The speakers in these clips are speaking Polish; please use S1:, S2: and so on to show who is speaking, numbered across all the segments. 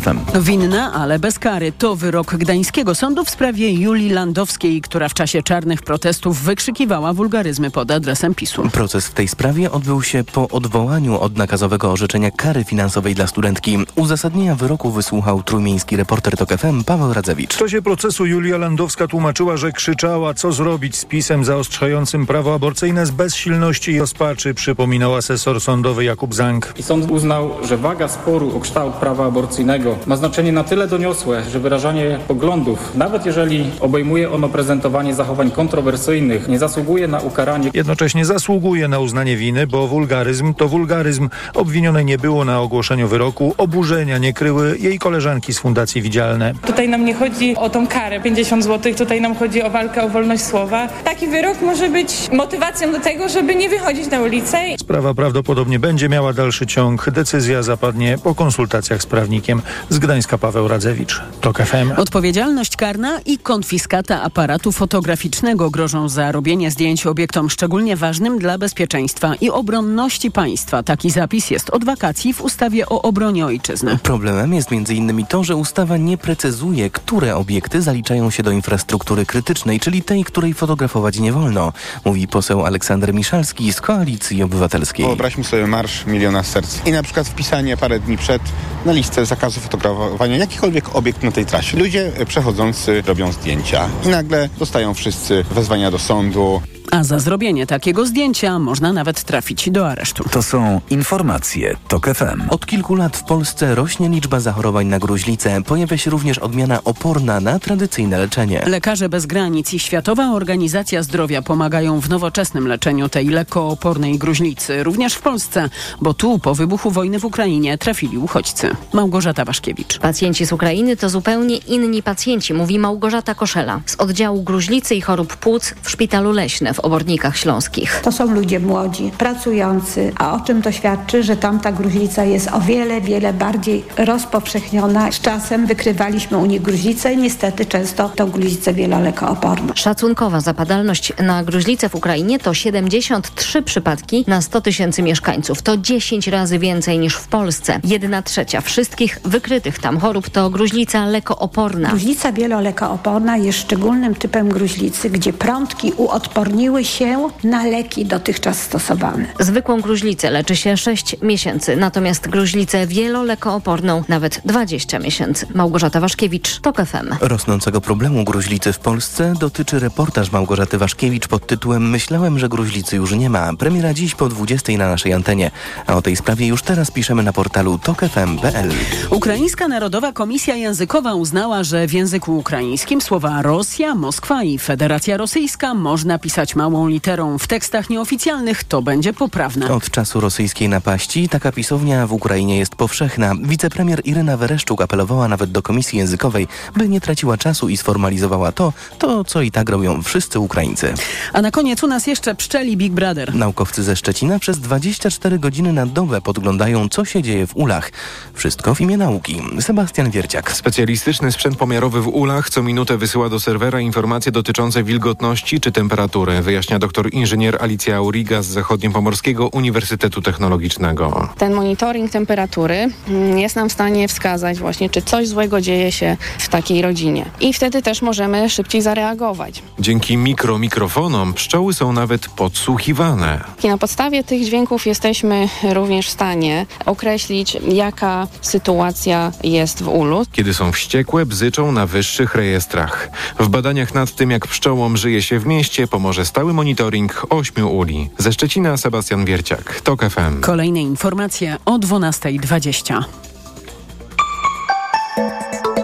S1: FM.
S2: Winna, ale bez kary. To wyrok gdańskiego sądu w sprawie Julii Landowskiej, która w czasie czarnych protestów wykrzykiwała wulgaryzmy pod adresem PiSu.
S1: Proces w tej sprawie odbył się po odwołaniu od nakazowego orzeczenia kary finansowej dla studentki. Uzasadnienia wyroku wysłuchał trójmiejski reporter TOK FM Paweł Radzewicz.
S3: W czasie procesu Julia Landowska tłumaczyła, że krzyczała, co zrobić z pisem zaostrzającym prawo aborcyjne z bezsilności i rozpaczy, przypominał asesor sądowy Jakub Zank.
S4: I sąd uznał, że waga sporu o kształt prawa aborcyjnego ma znaczenie na tyle doniosłe, że wyrażanie poglądów, nawet jeżeli obejmuje ono prezentowanie zachowań kontrowersyjnych, nie zasługuje na ukaranie.
S3: Jednocześnie zasługuje na uznanie winy, bo wulgaryzm to wulgaryzm. Obwinionej nie było na ogłoszeniu wyroku, oburzenia nie kryły jej koleżanki z Fundacji Widzialne.
S5: Tutaj nam nie chodzi o tą karę 50 zł, tutaj nam chodzi o walkę o wolność słowa. Taki wyrok może być motywacją do tego, żeby nie wychodzić na ulicę.
S3: Sprawa prawdopodobnie będzie miała dalszy ciąg. Decyzja zapadnie po konsultacjach z prawnikiem. Z Gdańska Paweł Radzewicz, TOK FM.
S2: Odpowiedzialność karna i konfiskata aparatu fotograficznego grożą za robienie zdjęć obiektom szczególnie ważnym dla bezpieczeństwa i obronności państwa. Taki zapis jest od wakacji w ustawie o obronie ojczyzny.
S1: Problemem jest m.in. to, że ustawa nie precyzuje, które obiekty zaliczają się do infrastruktury krytycznej, czyli tej, której fotografować nie wolno, mówi poseł Aleksander Miszalski z Koalicji Obywatelskiej.
S6: Wyobraźmy sobie Marsz Miliona Serc i na przykład wpisanie parę dni przed na listę zakazu fotografowania jakikolwiek obiekt na tej trasie. Ludzie przechodzący robią zdjęcia i nagle dostają wszyscy wezwania do sądu.
S2: A za zrobienie takiego zdjęcia można nawet trafić do aresztu.
S7: To są informacje TOK FM.
S1: Od kilku lat w Polsce rośnie liczba zachorowań na gruźlicę. Pojawia się również odmiana oporna na tradycyjne leczenie.
S2: Lekarze bez granic i Światowa Organizacja Zdrowia pomagają w nowoczesnym leczeniu tej lekkoopornej gruźlicy, również w Polsce, bo tu po wybuchu wojny w Ukrainie trafili uchodźcy. Małgorzata Waszkiewicz.
S8: Pacjenci z Ukrainy to zupełnie inni pacjenci, mówi Małgorzata Koszela z oddziału gruźlicy i chorób płuc w Szpitalu Leśne w Obornikach Śląskich.
S9: To są ludzie młodzi, pracujący, a o czym to świadczy, że tamta gruźlica jest o wiele, wiele bardziej rozpowszechniona. Z czasem wykrywaliśmy u nich gruźlicę i niestety często tą gruźlicę wielolekooporną.
S8: Szacunkowa zapadalność na gruźlicę w Ukrainie to 73 przypadki na 100 tysięcy mieszkańców. To 10 razy więcej niż w Polsce. Jedna trzecia wszystkich wykrytych tam chorób to gruźlica lekooporna.
S9: Gruźlica wielolekooporna jest szczególnym typem gruźlicy, gdzie prądki uodporniły się na leki dotychczas stosowane.
S8: Zwykłą gruźlicę leczy się 6 miesięcy, natomiast gruźlicę wielolekooporną nawet 20 miesięcy. Małgorzata Waszkiewicz, TOK FM.
S1: Rosnącego problemu gruźlicy w Polsce dotyczy reportaż Małgorzaty Waszkiewicz pod tytułem Myślałem, że gruźlicy już nie ma. Premiera dziś po 20 na naszej antenie. A o tej sprawie już teraz piszemy na portalu tokfm.pl.
S2: Ukraińska Narodowa Komisja Językowa uznała, że w języku ukraińskim słowa Rosja, Moskwa i Federacja Rosyjska można pisać małą literą. W tekstach nieoficjalnych to będzie poprawne.
S1: Od czasu rosyjskiej napaści taka pisownia w Ukrainie jest powszechna. Wicepremier Iryna Wereszczuk apelowała nawet do Komisji Językowej, by nie traciła czasu i sformalizowała to, to co i tak robią wszyscy Ukraińcy.
S2: A na koniec u nas jeszcze pszczeli Big Brother.
S1: Naukowcy ze Szczecina przez 24 godziny na dobę podglądają, co się dzieje w ulach. Wszystko w imię nauki. Sebastian Wierciak.
S10: Specjalistyczny sprzęt pomiarowy w ulach co minutę wysyła do serwera informacje dotyczące wilgotności czy temperatury, wyjaśnia doktor inżynier Alicja Auriga z Zachodniopomorskiego Uniwersytetu Technologicznego.
S11: Ten monitoring temperatury mm, jest nam w stanie wskazać właśnie, czy coś złego dzieje się w takiej rodzinie. I wtedy też możemy szybciej zareagować.
S10: Dzięki mikromikrofonom pszczoły są nawet podsłuchiwane.
S11: I na podstawie tych dźwięków jesteśmy również w stanie określić, jaka sytuacja jest w ulu.
S10: Kiedy są wściekłe, bzyczą na wyższych rejestrach. W badaniach nad tym, jak pszczołom żyje się w mieście, pomoże stały monitoring ośmiu uli. Ze Szczecina Sebastian Wierciak, TOK FM.
S2: Kolejne informacje o 12.20.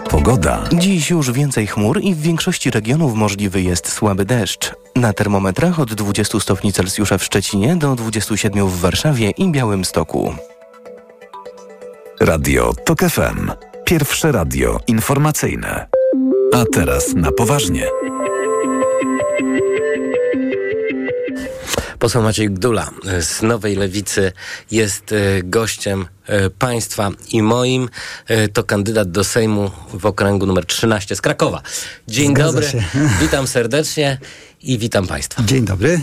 S7: Pogoda.
S1: Dziś już więcej chmur i w większości regionów możliwy jest słaby deszcz. Na termometrach od 20 stopni Celsjusza w Szczecinie do 27 w Warszawie i Białymstoku.
S7: Radio TOK FM. Pierwsze radio informacyjne. A teraz na poważnie.
S12: Poseł Maciej Gdula z Nowej Lewicy jest e, gościem e, państwa i moim. E, to kandydat do Sejmu w okręgu numer 13 z Krakowa. Dzień
S13: Zgadza
S12: dobry,
S13: się.
S12: witam serdecznie i witam państwa.
S13: Dzień dobry.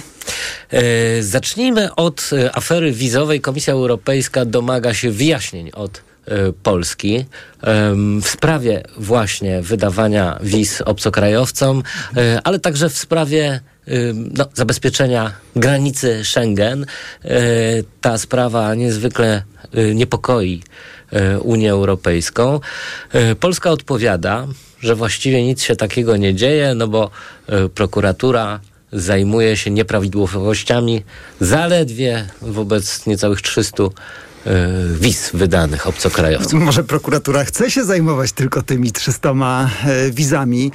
S12: Zacznijmy od afery wizowej. Komisja Europejska domaga się wyjaśnień od Polski w sprawie właśnie wydawania wiz obcokrajowcom, ale także w sprawie no, zabezpieczenia granicy Schengen. Ta sprawa niezwykle niepokoi Unię Europejską. Polska odpowiada, że właściwie nic się takiego nie dzieje, no bo prokuratura zajmuje się nieprawidłowościami zaledwie wobec niecałych 300 wiz wydanych obcokrajowcom.
S13: Może prokuratura chce się zajmować tylko tymi 300 wizami.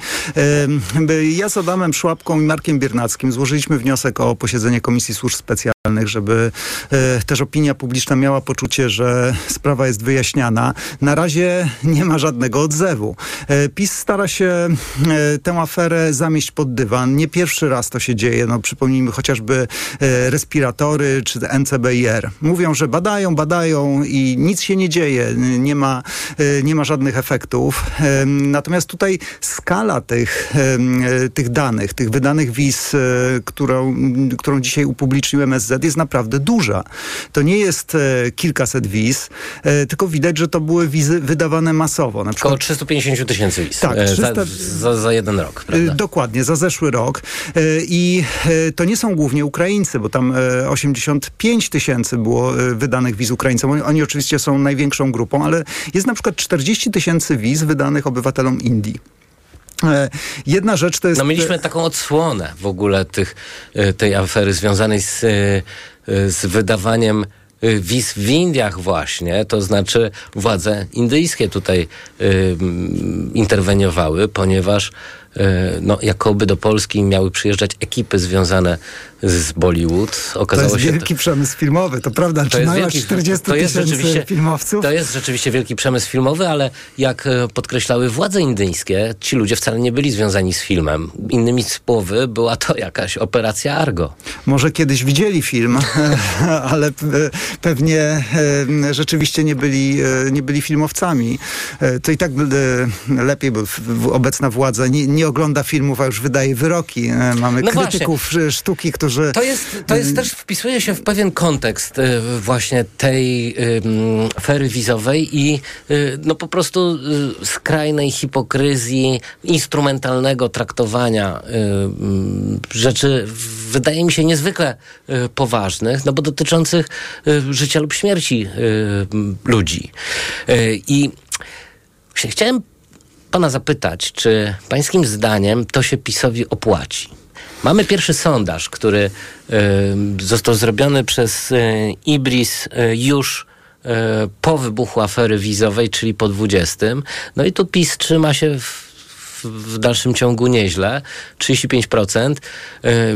S13: Ja z Adamem Szłapką i Markiem Biernackim złożyliśmy wniosek o posiedzenie Komisji Służb Specjalnych żeby e, też opinia publiczna miała poczucie, że sprawa jest wyjaśniana. Na razie nie ma żadnego odzewu. E, PiS stara się e, tę aferę zamieść pod dywan. Nie pierwszy raz to się dzieje. No, przypomnijmy chociażby respiratory czy NCBIR. Mówią, że badają, badają i nic się nie dzieje. Nie ma, nie ma żadnych efektów. Natomiast tutaj skala tych, tych danych, tych wydanych wiz, którą, którą dzisiaj upublicznił MSZ, jest naprawdę duża. To nie jest e, kilkaset wiz, e, tylko widać, że to były wizy wydawane masowo.
S12: Na przykład, Około 350 tysięcy wiz
S13: tak, 300...
S12: e, za, za, za, jeden rok. Prawda?
S13: Dokładnie, za zeszły rok. E, I e, to nie są głównie Ukraińcy, bo tam 85 tysięcy było wydanych wiz Ukraińcom. Oni, oni oczywiście są największą grupą, ale jest na przykład 40 tysięcy wiz wydanych obywatelom Indii. Jedna rzecz to jest...
S12: No mieliśmy taką odsłonę w ogóle tych, tej afery związanej z, z wydawaniem wiz w Indiach właśnie, to znaczy władze indyjskie tutaj interweniowały, ponieważ no, jakoby do Polski miały przyjeżdżać ekipy związane z Bollywood.
S13: Okazało to jest wielki to, przemysł filmowy, to prawda? To Czy mają 40 to jest tysięcy filmowców?
S12: To jest rzeczywiście wielki przemysł filmowy, ale jak e, podkreślały władze indyjskie, ci ludzie wcale nie byli związani z filmem. Innymi słowy, była to jakaś operacja Argo.
S13: Może kiedyś widzieli film, ale pewnie e, rzeczywiście nie byli, e, nie byli filmowcami. To i tak lepiej, bo obecna władza nie, nie ogląda filmów, a już wydaje wyroki. Mamy no krytyków właśnie. sztuki, którzy.
S12: To jest, to jest też, wpisuje się w pewien kontekst y, właśnie tej afery wizowej i no po prostu skrajnej hipokryzji, instrumentalnego traktowania rzeczy, wydaje mi się, niezwykle poważnych, no bo dotyczących życia lub śmierci ludzi. I chciałem pana zapytać, czy pańskim zdaniem to się PiSowi opłaci? Mamy pierwszy sondaż, który y, został zrobiony przez y, Ibris y, już po wybuchu afery wizowej, czyli po 20. No i tu PiS trzyma się w, w dalszym ciągu nieźle, 35%,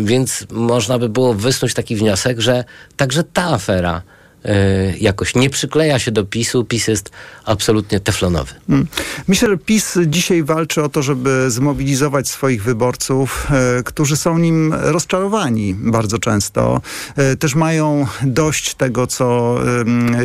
S12: więc można by było wysnuć taki wniosek, że także ta afera E, jakoś nie przykleja się do PiSu. PiS jest absolutnie teflonowy. Hmm.
S13: Myślę, że PiS dzisiaj walczy o to, żeby zmobilizować swoich wyborców, e, którzy są nim rozczarowani bardzo często. E, też mają dość tego, co,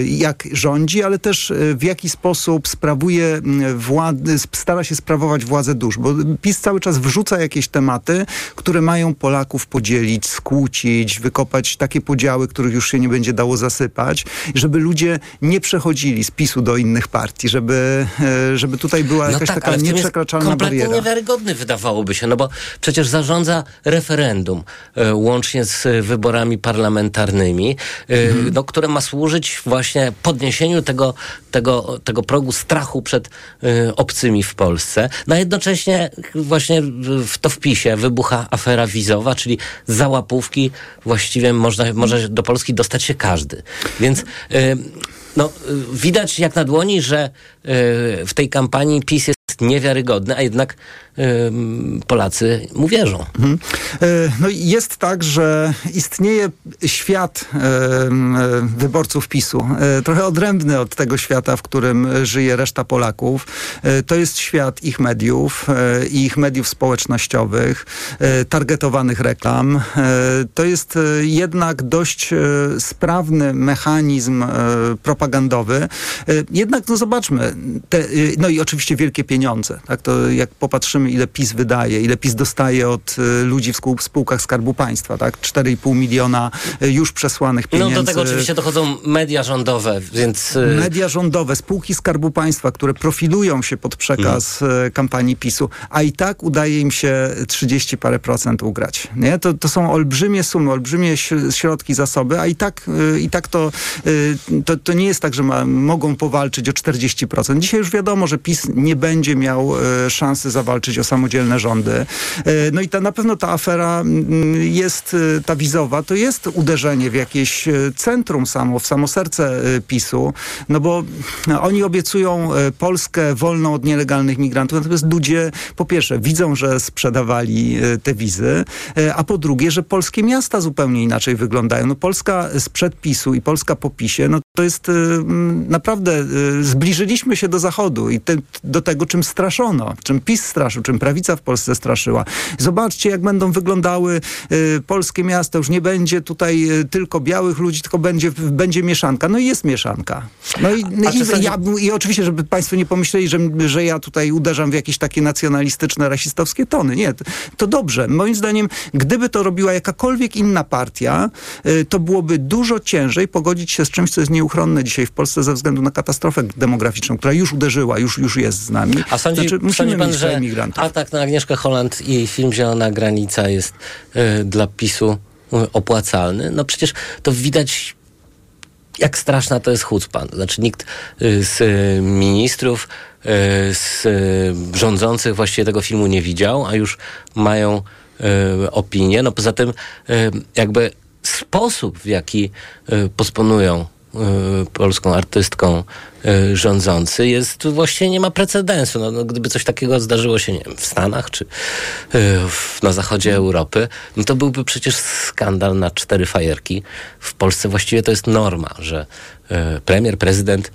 S13: jak rządzi, ale też w jaki sposób sprawuje władzę, stara się sprawować władzę dusz, bo PiS cały czas wrzuca jakieś tematy, które mają Polaków podzielić, skłócić, wykopać takie podziały, których już się nie będzie dało zasypać żeby ludzie nie przechodzili z PiSu do innych partii, żeby, e, żeby tutaj była no jakaś tak, taka nieprzekraczalna
S12: kompletnie
S13: bariera.
S12: niewiarygodny wydawałoby się, no bo przecież zarządza referendum e, łącznie z wyborami parlamentarnymi, e, mhm. no, które ma służyć właśnie podniesieniu tego, tego, tego progu strachu przed obcymi w Polsce. No a jednocześnie właśnie w to wpisie wybucha afera wizowa, czyli załapówki właściwie można, może do Polski dostać się każdy. Więc y, no, y, widać jak na dłoni, że y, w tej kampanii PiS jest niewiarygodny, a jednak Polacy mu wierzą. Mhm.
S13: E, no jest tak, że istnieje świat wyborców PiSu, e, trochę odrębny od tego świata, w którym żyje reszta Polaków. E, to jest świat ich mediów, ich mediów społecznościowych, targetowanych reklam. To jest jednak dość sprawny mechanizm propagandowy. Jednak, no zobaczmy, te, no i oczywiście wielkie pieniądze pieniądze. Tak? To jak popatrzymy, ile PiS wydaje, ile PiS dostaje od y, ludzi w spółkach Skarbu Państwa, tak? 4,5 miliona y, już przesłanych pieniędzy.
S12: No do tego oczywiście dochodzą media rządowe, więc...
S13: Y, media rządowe, spółki Skarbu Państwa, które profilują się pod przekaz hmm. kampanii PiSu, a i tak udaje im się 30 parę procent ugrać. Nie? To, to są olbrzymie sumy, olbrzymie środki, zasoby, a i tak, i tak to, to, to nie jest tak, że ma, mogą powalczyć o 40%. Dzisiaj już wiadomo, że PiS nie będzie miał szansy zawalczyć o samodzielne rządy. No i ta, na pewno ta afera jest, ta wizowa, to jest uderzenie w jakieś centrum samo, w samo serce PiSu, no bo oni obiecują Polskę wolną od nielegalnych migrantów, natomiast ludzie po pierwsze widzą, że sprzedawali te wizy, a po drugie, że polskie miasta zupełnie inaczej wyglądają. No Polska sprzed PiSu i Polska po PiSie, no to jest naprawdę, zbliżyliśmy się do Zachodu i te, do tego, czym straszono, czym PiS straszył, czym prawica w Polsce straszyła. Zobaczcie, jak będą wyglądały y, polskie miasta. Już nie będzie tutaj y, tylko białych ludzi, tylko będzie, będzie mieszanka. No i jest mieszanka. No i, i, ja, i oczywiście, żeby państwo nie pomyśleli, że, że ja tutaj uderzam w jakieś takie nacjonalistyczne, rasistowskie tony. Nie, to, to dobrze. Moim zdaniem, gdyby to robiła jakakolwiek inna partia, y, to byłoby dużo ciężej pogodzić się z czymś, co jest nieuchronne dzisiaj w Polsce ze względu na katastrofę demograficzną, która już uderzyła, już, już jest z nami.
S12: A sądzi, znaczy, musimy pan, że atak na Agnieszkę Holland i jej film Zielona Granica jest y, dla PiSu y, opłacalny? No przecież to widać jak straszna to jest chucpa. Znaczy nikt y, z ministrów, z rządzących właściwie tego filmu nie widział, a już mają opinię. No poza tym jakby sposób, w jaki posponują polską artystką y, rządzący jest właściwie nie ma precedensu. No, no, gdyby coś takiego zdarzyło się nie wiem, w Stanach czy y, w, na zachodzie Europy, no to byłby przecież skandal na cztery fajerki. W Polsce właściwie to jest norma, że premier, prezydent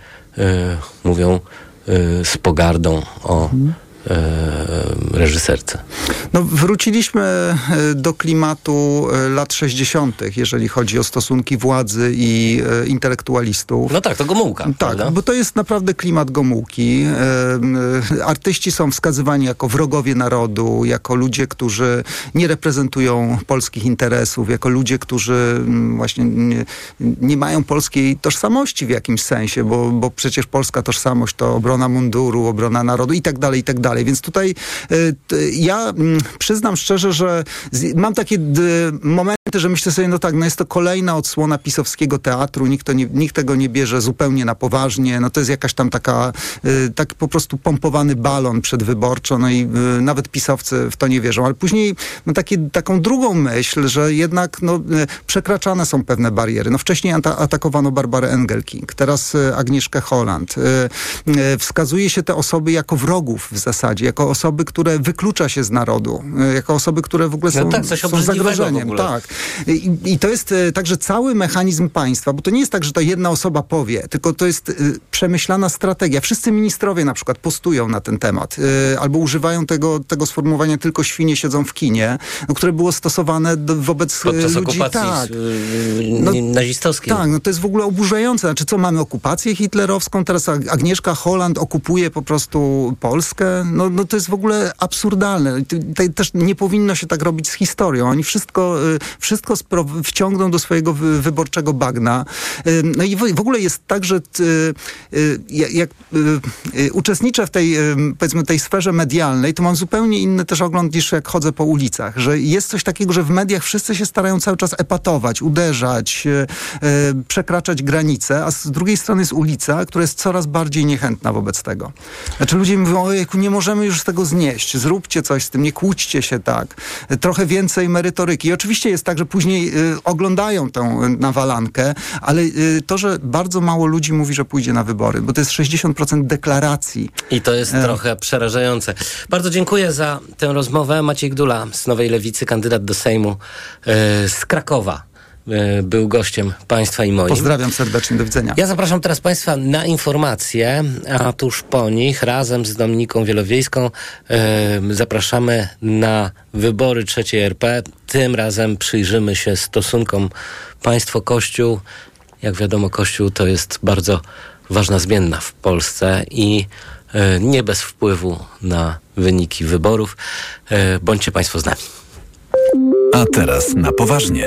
S12: mówią z pogardą o mhm E, reżyserce.
S13: No, wróciliśmy e, do klimatu e, lat 60., jeżeli chodzi o stosunki władzy i intelektualistów.
S12: No tak, to Gomułka. Tak,
S13: prawda? bo to jest naprawdę klimat Gomułki. Artyści są wskazywani jako wrogowie narodu, jako ludzie, którzy nie reprezentują polskich interesów, jako ludzie, którzy właśnie nie, nie mają polskiej tożsamości w jakimś sensie, bo, bo przecież polska tożsamość to obrona munduru, obrona narodu i tak dalej, i tak dalej dalej. Więc tutaj e, ja mm, przyznam szczerze, że mam takie momenty, że myślę sobie, no tak, no jest to kolejna odsłona pisowskiego teatru, nikt, to nie, nikt tego nie bierze zupełnie na poważnie, no to jest jakaś tam taka, e, taki po prostu pompowany balon przedwyborczo, no i e, nawet pisowcy w to nie wierzą, ale później no takie, taką drugą myśl, że jednak no, przekraczane są pewne bariery. No wcześniej atakowano Barbarę Engelking, teraz Agnieszkę Holland. Wskazuje się te osoby jako wrogów w zasadzie jako osoby, które wyklucza się z narodu, jako osoby, które w ogóle no są, no tak, są zagrożeniem. Tak. I, I, to jest e, także cały mechanizm państwa, bo to nie jest tak, że ta jedna osoba powie, tylko to jest e, przemyślana strategia. Wszyscy ministrowie na przykład postują na ten temat, albo używają tego, tego sformułowania tylko świnie siedzą w kinie, no, które było stosowane do, wobec
S12: Podczas
S13: ludzi.
S12: tak. no, nazistowskiej.
S13: Tak, no to jest w ogóle oburzające. Znaczy co, mamy okupację hitlerowską, teraz Agnieszka Holland okupuje po prostu Polskę no, no to jest w ogóle absurdalne. Też nie powinno się tak robić z historią. Oni wszystko, y, wszystko wciągną do swojego wyborczego bagna. Y, no i w ogóle jest tak, że y, jak uczestniczę w tej, powiedzmy, tej sferze medialnej, to mam zupełnie inny też ogląd niż jak chodzę po ulicach, że jest coś takiego, że w mediach wszyscy się starają cały czas epatować, uderzać, przekraczać granice, a z drugiej strony jest ulica, która jest coraz bardziej niechętna wobec tego. Znaczy ludzie mówią, ojejku, nie możemy już tego znieść, zróbcie coś z tym, nie kłóćcie się tak. Trochę więcej merytoryki. I oczywiście jest tak, że później y, oglądają tę nawalankę, ale y, to, że bardzo mało ludzi mówi, że pójdzie na wybory, bo to jest 60% deklaracji.
S12: I to jest e... trochę przerażające. Bardzo dziękuję za tę rozmowę. Maciej Gdula z Nowej Lewicy, kandydat do Sejmu e, z Krakowa. E, był gościem Państwa i moim.
S13: Pozdrawiam serdecznie, do widzenia.
S12: Ja zapraszam teraz Państwa na informacje, a tuż po nich razem z Dominiką Wielowiejską e, zapraszamy na wybory trzeciej RP. Tym razem przyjrzymy się stosunkom państwo-kościół. Jak wiadomo, kościół to jest bardzo ważna zmienna w Polsce i e, nie bez wpływu na wyniki wyborów. Bądźcie Państwo z nami.
S7: A teraz na poważnie.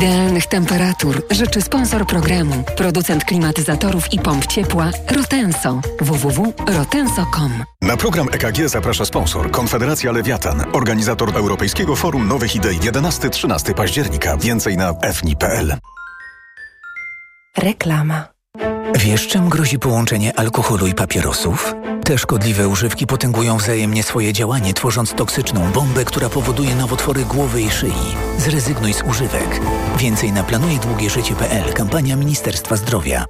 S14: Idealnych temperatur życzy sponsor programu, producent klimatyzatorów i pomp ciepła Rotenso. www.rotenso.com
S15: Na program EKG zaprasza sponsor Konfederacja Lewiatan, organizator Europejskiego Forum Nowych Idei 11-13 października. Więcej na fni.pl.
S16: Reklama. Wiesz, czym grozi połączenie alkoholu i papierosów? Te szkodliwe używki potęgują wzajemnie swoje działanie, tworząc toksyczną bombę, która powoduje nowotwory głowy i szyi. Zrezygnuj z używek. Więcej na planujedługieżycie.pl. Kampania Ministerstwa Zdrowia.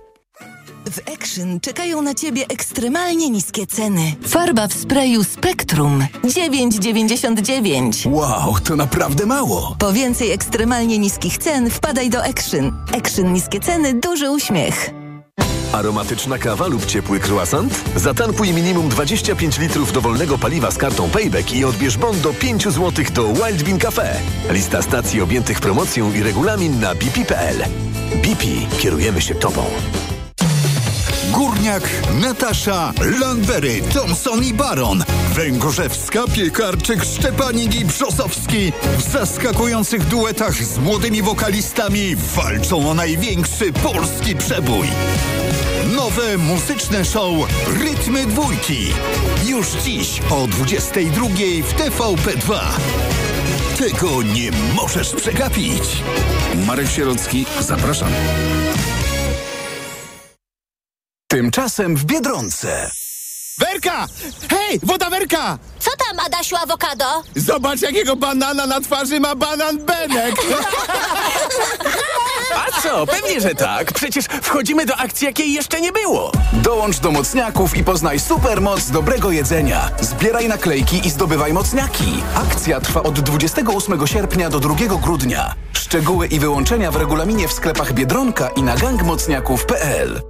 S17: W Action czekają na Ciebie ekstremalnie niskie ceny. Farba w sprayu Spectrum 9,99.
S16: Wow, to naprawdę mało!
S17: Po więcej ekstremalnie niskich cen wpadaj do Action. Action niskie ceny, duży uśmiech.
S18: Aromatyczna kawa lub ciepły croissant? Zatankuj minimum 25 litrów dowolnego paliwa z kartą Payback i odbierz bon do 5 zł do Wild Bean Cafe. Lista stacji objętych promocją i regulamin na bp.pl. BP. Kierujemy się Tobą.
S19: Górniak, Natasza, Landberry, Thompson i Baron, Węgorzewska, Piekarczyk, Szczepanik i Brzosowski w zaskakujących duetach z młodymi wokalistami walczą o największy polski przebój. Nowe muzyczne show Rytmy Dwójki. Już dziś o 22 w TVP2. Tego nie możesz przegapić.
S20: Marek Sierocki, zapraszam. Tymczasem w Biedronce.
S21: Werka! Hej, woda Werka!
S22: Co tam, Adasiu Awokado?
S21: Zobacz, jakiego banana na twarzy ma banan Benek!
S20: A co? Pewnie, że tak. Przecież wchodzimy do akcji, jakiej jeszcze nie było. Dołącz do mocniaków i poznaj supermoc dobrego jedzenia. Zbieraj naklejki i zdobywaj mocniaki. Akcja trwa od 28 sierpnia do 2 grudnia. Szczegóły i wyłączenia w regulaminie w sklepach Biedronka i na gangmocniaków.pl.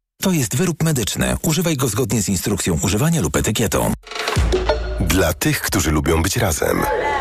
S23: To jest wyrób medyczny. Używaj go zgodnie z instrukcją używania lub etykietą.
S24: Dla tych, którzy lubią być razem.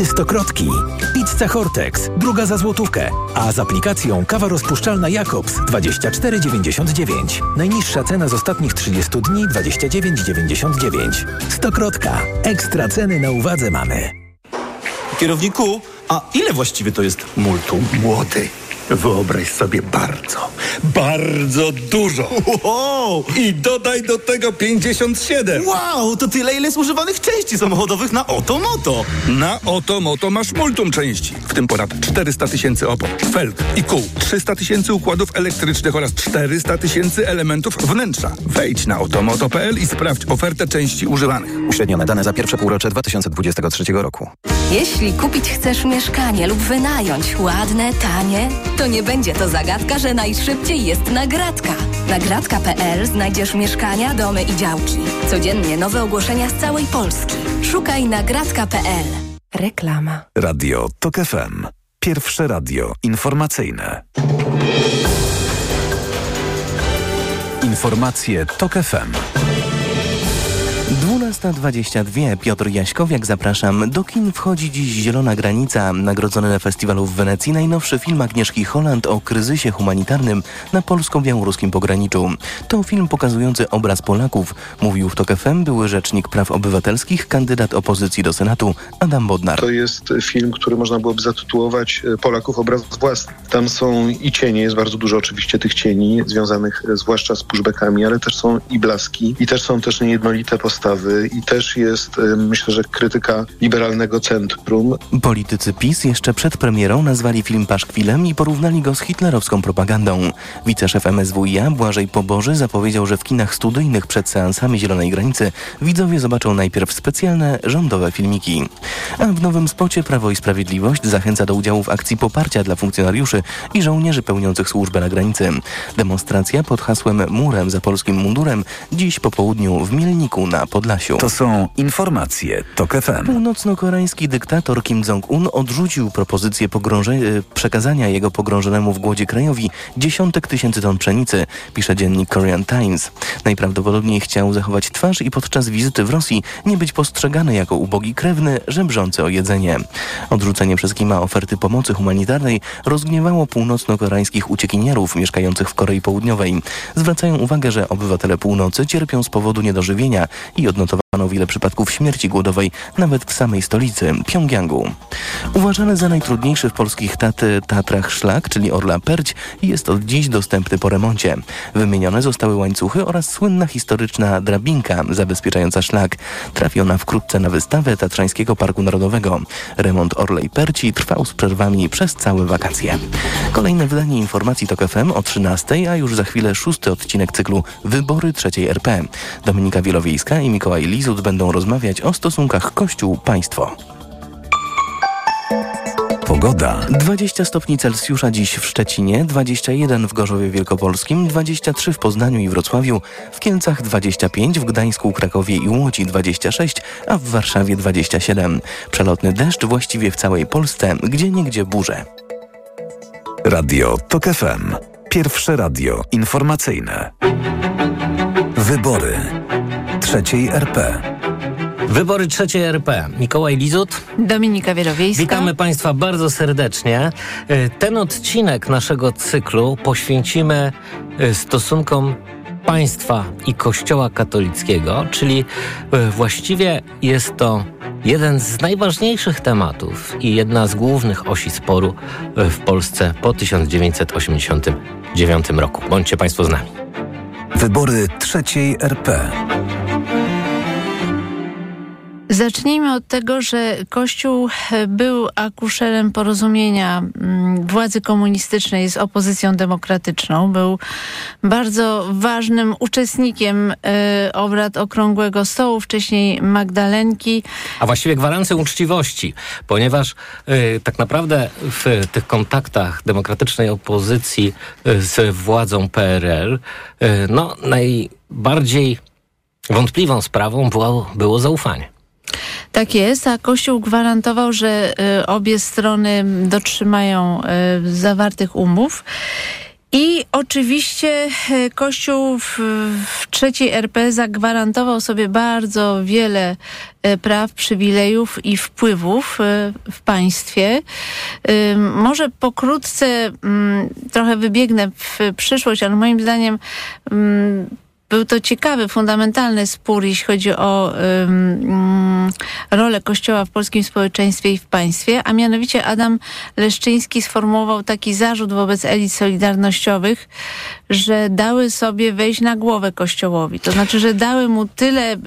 S23: Hity Stokrotki. Pizza Hortex. Druga za złotówkę. A z aplikacją kawa rozpuszczalna Jakobs 24,99. Najniższa cena z ostatnich 30 dni 29,99. Stokrotka. Ekstra ceny na uwadze mamy.
S25: Kierowniku, a ile właściwie to jest multum?
S26: Młody, wyobraź sobie bardzo, bardzo dużo.
S25: Wow!
S26: I dodaj do tego 57.
S25: Wow, to tyle, ile jest używanych części samochodowych na Otomoto.
S26: Na Otomoto masz multum części, w tym ponad 400 tysięcy opon, felg i kół, 300 tysięcy układów elektrycznych oraz 400 tysięcy elementów wnętrza. Wejdź na otomoto.pl i sprawdź ofertę części używanych.
S27: Uśrednione dane za pierwsze półrocze 2023 roku.
S22: Jeśli kupić chcesz mieszkanie lub wynająć ładne, tanie, to nie będzie to zagadka, że najszybciej jest nagradka. Nagradka.pl znajdziesz mieszkania, domy i działki. Codziennie nowe ogłoszenia z całej Polski. Szukaj nagradka.pl.
S16: Reklama.
S7: Radio TOK FM. Pierwsze radio informacyjne. Informacje TOK FM.
S1: 12.22. Piotr Jaśkowiak, zapraszam. Do kin wchodzi dziś Zielona Granica, nagrodzony na festiwalu w Wenecji najnowszy film Agnieszki Holland o kryzysie humanitarnym na polsko-białoruskim pograniczu. To film pokazujący obraz Polaków, mówił w TOK FM były rzecznik praw obywatelskich, kandydat opozycji do Senatu Adam Bodnar.
S28: To jest film, który można byłoby zatytułować e, Polaków obraz własny. Tam są i cienie, jest bardzo dużo oczywiście tych cieni związanych e, zwłaszcza z pushbackami, ale też są i blaski i też są też niejednolite postawy i też jest e, myślę, że krytyka liberalnego centrum.
S1: Politycy PiS jeszcze przed premierą nazwali film paszkwilem i porównali go z hitlerowską propagandą. Wiceszef MSWiA Błażej Poboży zapowiedział, że w kinach studyjnych przed seansami Zielonej Granicy widzowie zobaczą najpierw specjalne rządowe filmiki. A w nowym spocie Prawo i Sprawiedliwość zachęca do udziału w akcji poparcia dla funkcjonariuszy i żołnierzy pełniących służbę na granicy. Demonstracja pod hasłem Murem za polskim mundurem dziś po południu w Mielniku na Podlasiu.
S7: To są informacje TOK FM.
S1: Północno-koreański dyktator Kim Jong-un odrzucił propozycję pogrąże- przekazania jego pogrążonemu w głodzie krajowi dziesiątek tysięcy ton pszenicy, pisze dziennik Korean Times. Najprawdopodobniej chciał zachować twarz i podczas wizyty w Rosji nie być postrzegany jako ubogi krewny, żebrzący o jedzenie. Odrzucenie przez Kima oferty pomocy humanitarnej rozgniewało północno-koreańskich uciekinierów mieszkających w Korei Południowej. Zwracają uwagę, że obywatele północy cierpią z powodu niedożywienia i odnotowano wiele przypadków śmierci głodowej nawet w samej stolicy, Pjongjangu. Uważany za najtrudniejszy w polskich taty, Tatrach szlak, czyli Orla Perć, jest od dziś dostępny po remoncie. Wymienione zostały łańcuchy oraz słynna historyczna drabinka zabezpieczająca szlak. Trafi ona wkrótce na wystawę Tatrzańskiego Parku Narodowego. Remont Orlej Perci trwał z przerwami przez całe wakacje. Kolejne wydanie informacji TOK FM o 13, a już za chwilę szósty odcinek cyklu Wybory trzeciej RP. Dominika Wielowiejska i Mikołaj Lizut będą rozmawiać o stosunkach Kościół-Państwo.
S7: Pogoda.
S1: 20 stopni Celsjusza dziś w Szczecinie, 21 w Gorzowie Wielkopolskim, 23 w Poznaniu i Wrocławiu, w Kielcach 25, w Gdańsku, Krakowie i Łodzi 26, a w Warszawie 27. Przelotny deszcz właściwie w całej Polsce, gdzie niegdzie burze.
S7: Radio TOK FM. Pierwsze radio informacyjne. Wybory trzeciej RP.
S12: Wybory trzeciej RP. Mikołaj Lizut.
S29: Dominika Wielowiejska.
S12: Witamy Państwa bardzo serdecznie. E, Ten odcinek naszego cyklu poświęcimy e, stosunkom państwa i Kościoła katolickiego, czyli e, właściwie jest to jeden z najważniejszych tematów i jedna z głównych osi sporu w Polsce po 1989 roku. Bądźcie Państwo z nami.
S7: Wybory trzeciej RP.
S29: Zacznijmy od tego, że Kościół e, był akuszerem porozumienia mm, władzy komunistycznej z opozycją demokratyczną. Był bardzo ważnym uczestnikiem e, obrad Okrągłego Stołu, wcześniej Magdalenki.
S12: A właściwie gwarancją uczciwości, ponieważ y, tak naprawdę w tych kontaktach demokratycznej opozycji z władzą PRL, no najbardziej wątpliwą sprawą było, było zaufanie.
S29: Tak jest, a Kościół gwarantował, że y, obie strony dotrzymają y, zawartych umów. I oczywiście y, Kościół w, w trzeciej RP zagwarantował sobie bardzo wiele praw, przywilejów i wpływów w państwie. Może pokrótce mm, trochę wybiegnę w przyszłość, ale moim zdaniem mm, był to ciekawy, fundamentalny spór, jeśli chodzi o ym, rolę Kościoła w polskim społeczeństwie i w państwie, a mianowicie Adam Leszczyński sformułował taki zarzut wobec elit solidarnościowych, że dały sobie wejść na głowę Kościołowi. To znaczy, że dały mu tyle y,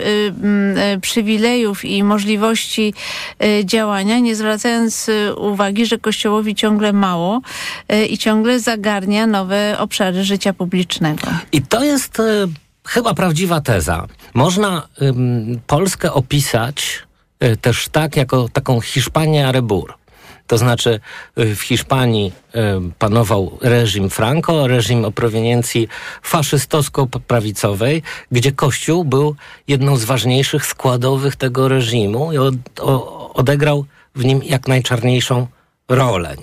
S29: y, przywilejów i możliwości y, działania, nie zwracając y, uwagi, że Kościołowi ciągle mało y, i ciągle zagarnia nowe obszary życia publicznego.
S12: I to jest chyba prawdziwa teza. Można ym, Polskę opisać y, też tak, jako taką Hiszpanię Arebur. To znaczy y, w Hiszpanii panował reżim Franco, reżim o proweniencji faszystowsko-prawicowej, gdzie Kościół był jedną z ważniejszych składowych tego reżimu i odegrał w nim jak najczarniejszą.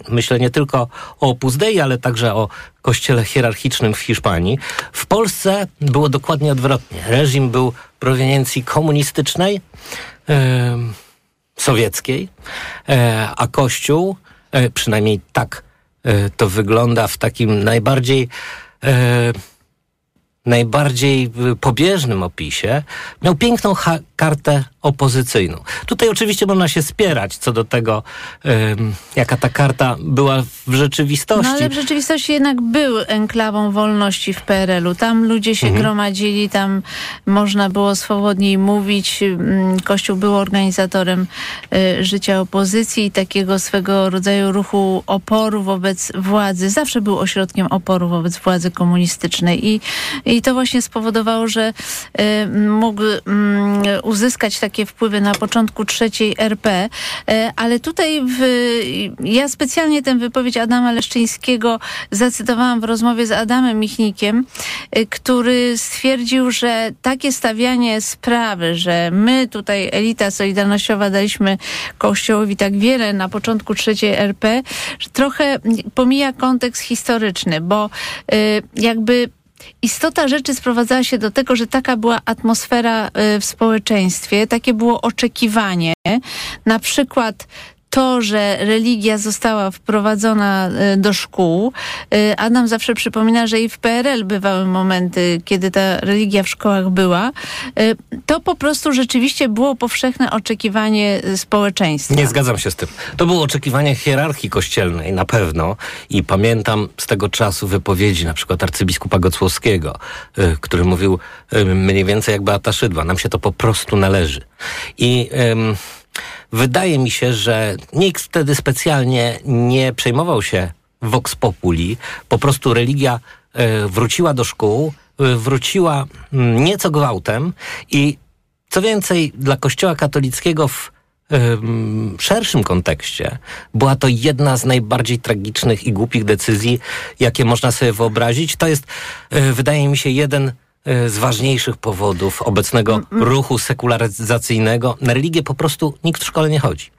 S12: Myślę nie tylko o Opus Dei, ale także o kościele hierarchicznym w Hiszpanii. W Polsce było dokładnie odwrotnie. Reżim był proweniencji komunistycznej, sowieckiej, e, a kościół, e, przynajmniej tak e, to wygląda w takim najbardziej najbardziej pobieżnym opisie, miał piękną kartę opozycyjną. Tutaj oczywiście można się spierać co do tego, ym, jaka ta karta była w rzeczywistości.
S29: No ale w rzeczywistości jednak był enklawą wolności w PRL-u. Tam ludzie się
S12: Mhm.
S29: gromadzili, tam można było swobodniej mówić. Mm, Kościół był organizatorem y, życia opozycji i takiego swego rodzaju ruchu oporu wobec władzy. Zawsze był ośrodkiem oporu wobec władzy komunistycznej i, i to właśnie spowodowało, że y, mógł mm, uzyskać takie wpływy na początku trzeciej RP, y, ale tutaj w, ja specjalnie tę wypowiedź Adama Leszczyńskiego zacytowałam w rozmowie z Adamem Michnikiem, y, który stwierdził, że takie stawianie sprawy, że my tutaj elita solidarnościowa daliśmy Kościołowi tak wiele na początku trzeciej RP, że trochę pomija kontekst historyczny, bo jakby Istota rzeczy sprowadzała się do tego, że taka była atmosfera y, w społeczeństwie, takie było oczekiwanie. Na przykład to, że religia została wprowadzona y, do szkół. Y, Adam zawsze przypomina, że i w PRL bywały momenty, kiedy ta religia w szkołach była. Y, To po prostu rzeczywiście było powszechne oczekiwanie społeczeństwa.
S12: Nie zgadzam się z tym. To było oczekiwanie hierarchii kościelnej na pewno i pamiętam z tego czasu wypowiedzi na przykład arcybiskupa Gocłowskiego, który mówił mniej więcej jak Beata Szydła. Nam się to po prostu należy. I ym, wydaje mi się, że nikt wtedy specjalnie nie przejmował się vox populi. Po prostu religia y, wróciła do szkół, y, wróciła mm, nieco gwałtem i co więcej, dla Kościoła katolickiego w em, szerszym kontekście była to jedna z najbardziej tragicznych i głupich decyzji, jakie można sobie wyobrazić. To jest, e, wydaje mi się, jeden e, z ważniejszych powodów obecnego ruchu sekularyzacyjnego. Na religię po prostu nikt w szkole nie chodzi.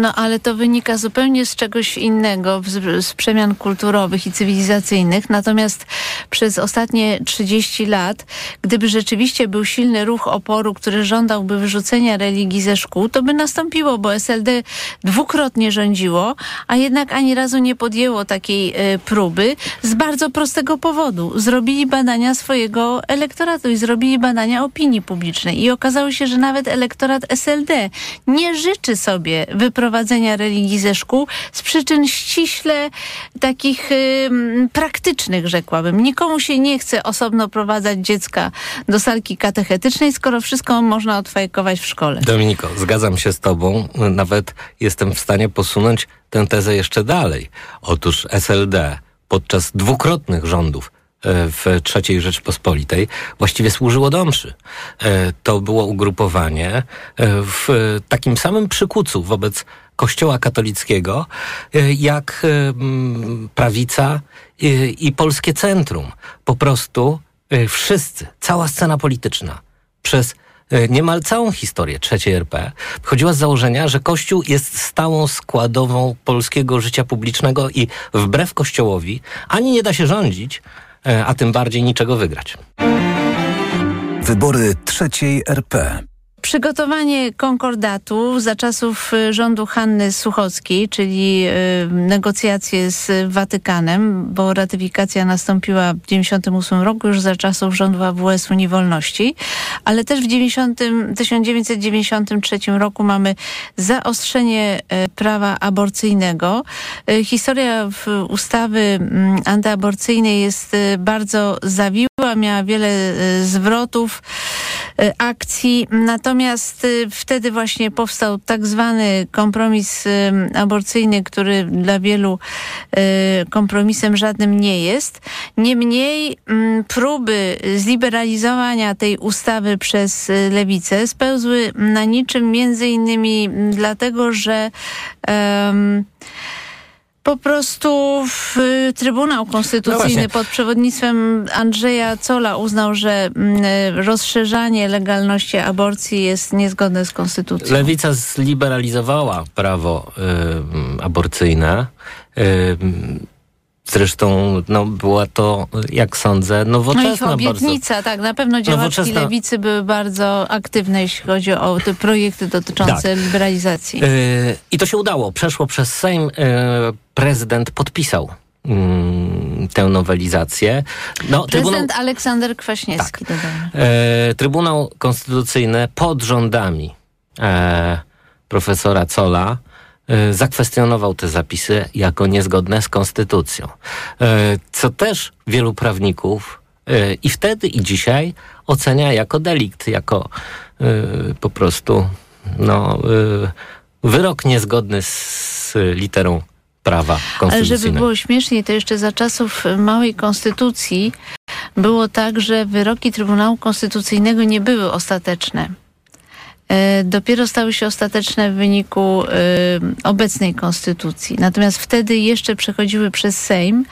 S29: No ale to wynika zupełnie z czegoś innego, z, z przemian kulturowych i cywilizacyjnych. Natomiast przez ostatnie 30 lat, gdyby rzeczywiście był silny ruch oporu, który żądałby wyrzucenia religii ze szkół, to by nastąpiło, bo SLD dwukrotnie rządziło, a jednak ani razu nie podjęło takiej e, próby z bardzo prostego powodu. Zrobili badania swojego elektoratu i zrobili badania opinii publicznej i okazało się, że nawet elektorat SLD nie życzy sobie wyprowadzenia religii ze szkół z przyczyn ściśle takich praktycznych, rzekłabym. Nikomu się nie chce osobno prowadzać dziecka do salki katechetycznej, skoro wszystko można odfajkować w szkole.
S12: Dominiko, zgadzam się z Tobą. Nawet jestem w stanie posunąć tę tezę jeszcze dalej. Otóż SLD podczas dwukrotnych rządów e, w III Rzeczpospolitej właściwie służyło do mszy. E, To było ugrupowanie e, w takim samym przykucu wobec Kościoła katolickiego, e, jak e, mm, prawica e, i polskie centrum. Po prostu wszyscy, cała scena polityczna przez niemal całą historię III RP wychodziła z założenia, że Kościół jest stałą składową polskiego życia publicznego i wbrew Kościołowi ani nie da się rządzić, a tym bardziej niczego wygrać.
S20: Wybory trzeciej RP.
S29: Przygotowanie konkordatu za czasów y, rządu Hanny Suchockiej, czyli y, negocjacje z Watykanem, bo ratyfikacja nastąpiła w 1998 roku, już za czasów rządu AWS Unii Wolności, ale też w 90, 1993 roku mamy zaostrzenie y, prawa aborcyjnego. Historia ustawy mm, antyaborcyjnej jest bardzo zawiła, miała wiele zwrotów akcji, natomiast y, wtedy właśnie powstał tak zwany kompromis y, aborcyjny, który dla wielu y, kompromisem żadnym nie jest. Niemniej mm, próby zliberalizowania tej ustawy przez lewicę spełzły na niczym między innymi dlatego, że po prostu w, y, Trybunał Konstytucyjny
S12: No
S29: pod przewodnictwem Andrzeja Cola uznał, że mm, y, rozszerzanie legalności aborcji jest niezgodne z konstytucją.
S12: Lewica zliberalizowała prawo y, aborcyjne. Y, zresztą no, była to, jak sądzę,
S29: No
S12: nowoczesna bardzo.
S29: obietnica, tak, na pewno działaczki
S12: Nowoczesna-
S29: lewicy były bardzo aktywne, jeśli chodzi o te projekty dotyczące
S12: Tak.
S29: liberalizacji.
S12: Y, I to się udało. Przeszło przez Sejm. y, Prezydent podpisał mm, tę nowelizację. No, Trybunał,
S29: Prezydent Aleksander Kwaśniewski,
S12: Tak. e, Trybunał Konstytucyjny pod rządami e, profesora Cola zakwestionował te zapisy jako niezgodne z konstytucją. E, co też wielu prawników e, i wtedy i dzisiaj ocenia jako delikt, jako e, po prostu no, e, wyrok niezgodny z literą prawa
S29: Ale żeby
S12: konstytucyjnego.
S29: było śmieszniej, to jeszcze za czasów małej konstytucji było tak, że wyroki Trybunału Konstytucyjnego nie były ostateczne. E, Dopiero stały się ostateczne w wyniku e, obecnej konstytucji. Natomiast wtedy jeszcze przechodziły przez Sejm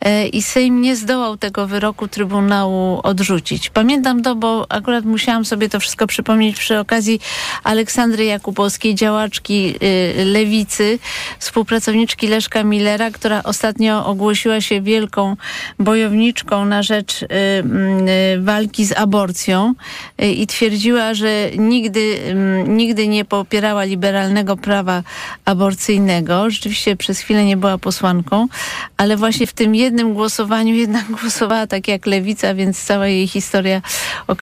S29: e, i Sejm nie zdołał tego wyroku Trybunału odrzucić. Pamiętam to, bo akurat musiałam sobie to wszystko przypomnieć przy okazji Aleksandry Jakubowskiej, działaczki lewicy, współpracowniczki Leszka Millera, która ostatnio ogłosiła się wielką bojowniczką na rzecz walki z aborcją i twierdziła, że nigdy, mm, nigdy nie popierała liberalnego prawa aborcyjnego. Rzeczywiście przez chwilę nie była posłanką, ale właśnie w tym jednym głosowaniu jednak głosowała tak jak lewica, więc cała jej historia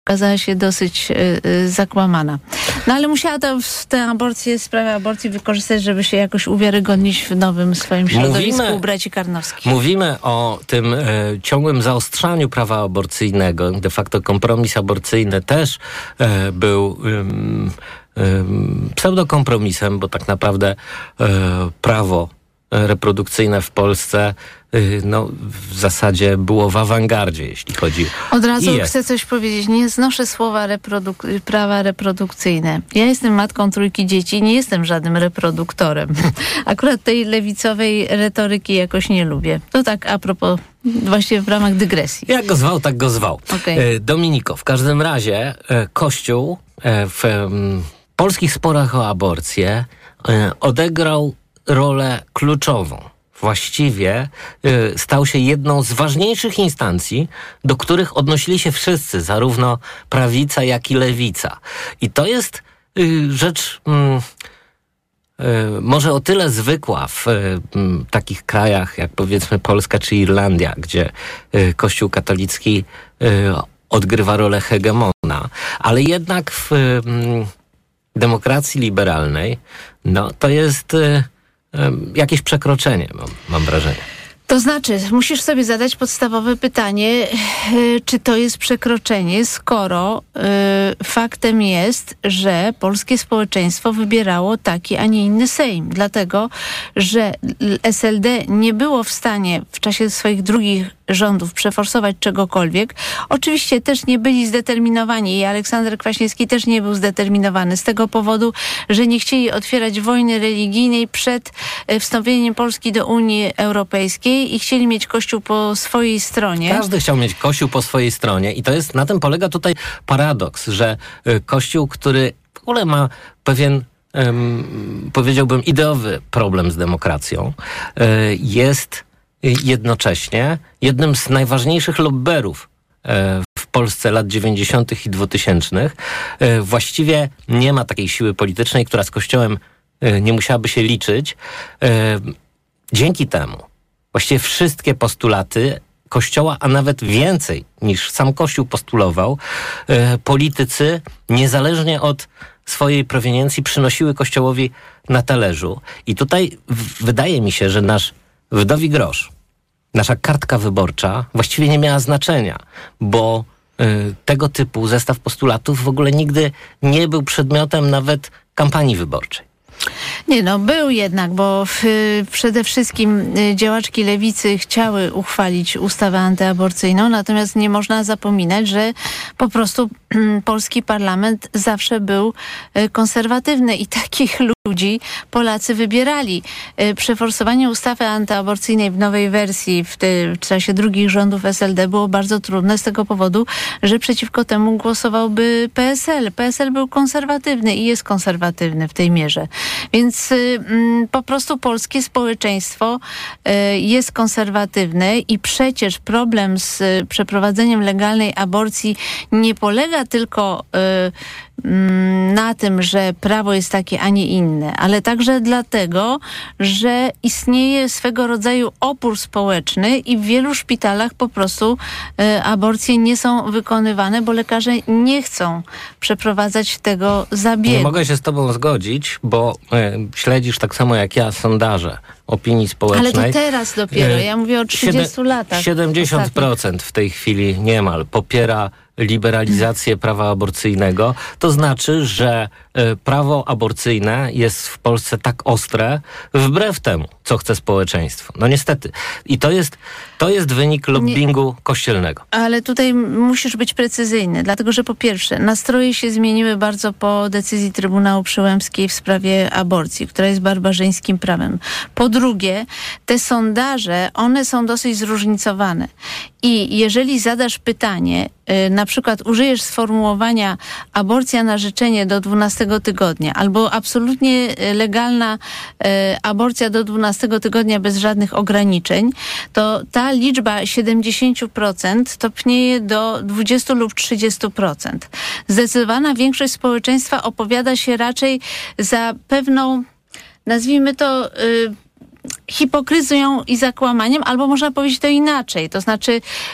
S29: okazała się dosyć y, y, zakłamana. No ale musiała to tę aborcję, sprawę aborcji wykorzystać, żeby się jakoś uwiarygodnić w nowym swoim środowisku
S12: Mówimy-
S29: u braci Karnowskich.
S12: Mówimy o tym e, ciągłym zaostrzaniu prawa aborcyjnego. De facto kompromis aborcyjny też e, był ym, pseudokompromisem, bo tak naprawdę e, prawo e, reprodukcyjne w Polsce y, no, w zasadzie było w awangardzie, jeśli chodzi
S29: Od razu chcę coś powiedzieć. Nie znoszę słowa reproduk- prawa reprodukcyjne. Ja jestem matką trójki dzieci, nie jestem żadnym reproduktorem. Akurat tej lewicowej retoryki jakoś nie lubię. To tak a propos, właśnie w ramach dygresji.
S12: Jak go zwał, tak go zwał. E, Dominiko, w każdym razie e, Kościół e, w em, polskich sporach o aborcję odegrał rolę kluczową. Właściwie e, stał się jedną z ważniejszych instancji, do których odnosili się wszyscy, zarówno prawica, jak i lewica. I to jest y, rzecz. Mm, e, może o tyle zwykła w takich krajach jak powiedzmy Polska czy Irlandia, gdzie Kościół katolicki odgrywa rolę hegemona, ale jednak w demokracji liberalnej no, to jest jakieś przekroczenie, mam, mam wrażenie.
S29: To znaczy, musisz sobie zadać podstawowe pytanie, e, czy to jest przekroczenie, skoro e, faktem jest, że polskie społeczeństwo wybierało taki, a nie inny Sejm. Dlatego, że SLD nie było w stanie w czasie swoich drugich rządów przeforsować czegokolwiek. Oczywiście też nie byli zdeterminowani i Aleksander Kwaśniewski też nie był zdeterminowany z tego powodu, że nie chcieli otwierać wojny religijnej przed e, wstąpieniem Polski do Unii Europejskiej i chcieli mieć Kościół po swojej stronie.
S12: Każdy chciał mieć Kościół po swojej stronie i to jest, na tym polega tutaj paradoks, że y, Kościół, który w ogóle ma pewien em, powiedziałbym ideowy problem z demokracją, y, jest jednocześnie jednym z najważniejszych lobberów e, w Polsce lat 90. i 2000. E, Właściwie nie ma takiej siły politycznej, która z Kościołem e, nie musiałaby się liczyć. Dzięki temu właściwie wszystkie postulaty Kościoła, a nawet więcej niż sam Kościół postulował, politycy niezależnie od swojej proweniencji przynosiły Kościołowi na talerzu. I tutaj wydaje mi się, że nasz wdowi grosz, nasza kartka wyborcza właściwie nie miała znaczenia, bo y, tego typu zestaw postulatów w ogóle nigdy nie był przedmiotem nawet kampanii wyborczej.
S29: Nie no, był jednak, bo w, przede wszystkim y, działaczki lewicy chciały uchwalić ustawę antyaborcyjną, natomiast nie można zapominać, że po prostu polski parlament zawsze był y, konserwatywny i takich ludzi Polacy wybierali. Y, Przeforsowanie ustawy antyaborcyjnej w nowej wersji w, w czasie drugich rządów SLD było bardzo trudne z tego powodu, że przeciwko temu głosowałby PSL. PSL był konserwatywny i jest konserwatywny w tej mierze. Więc y, mm, po prostu polskie społeczeństwo y, jest konserwatywne i przecież problem z przeprowadzeniem legalnej aborcji nie polega tylko y, na tym, że prawo jest takie, a nie inne, ale także dlatego, że istnieje swego rodzaju opór społeczny i w wielu szpitalach po prostu y, aborcje nie są wykonywane, bo lekarze nie chcą przeprowadzać tego zabiegu.
S12: Nie mogę się z tobą zgodzić, bo e, śledzisz tak samo jak ja sondaże opinii społecznej.
S29: Ale to teraz dopiero,
S12: E,
S29: ja mówię o 30 latach.
S12: 70% w tej chwili niemal popiera liberalizację prawa aborcyjnego. To znaczy, że prawo aborcyjne jest w Polsce tak ostre, wbrew temu, co chce społeczeństwo. No niestety. I to jest, to jest wynik lobbingu kościelnego.
S29: Ale tutaj musisz być precyzyjny, dlatego że po pierwsze, nastroje się zmieniły bardzo po decyzji Trybunału Przyłębskiej w sprawie aborcji, która jest barbarzyńskim prawem. Po drugie, te sondaże, one są dosyć zróżnicowane. I jeżeli zadasz pytanie, y, na przykład użyjesz sformułowania aborcja na życzenie do 12 tygodnia albo absolutnie y, legalna y, aborcja do 12 tygodnia bez żadnych ograniczeń, to ta liczba 70% topnieje do 20 lub 30%. Zdecydowana większość społeczeństwa opowiada się raczej za pewną, nazwijmy to, y, hipokryzją i zakłamaniem, albo można powiedzieć to inaczej. To znaczy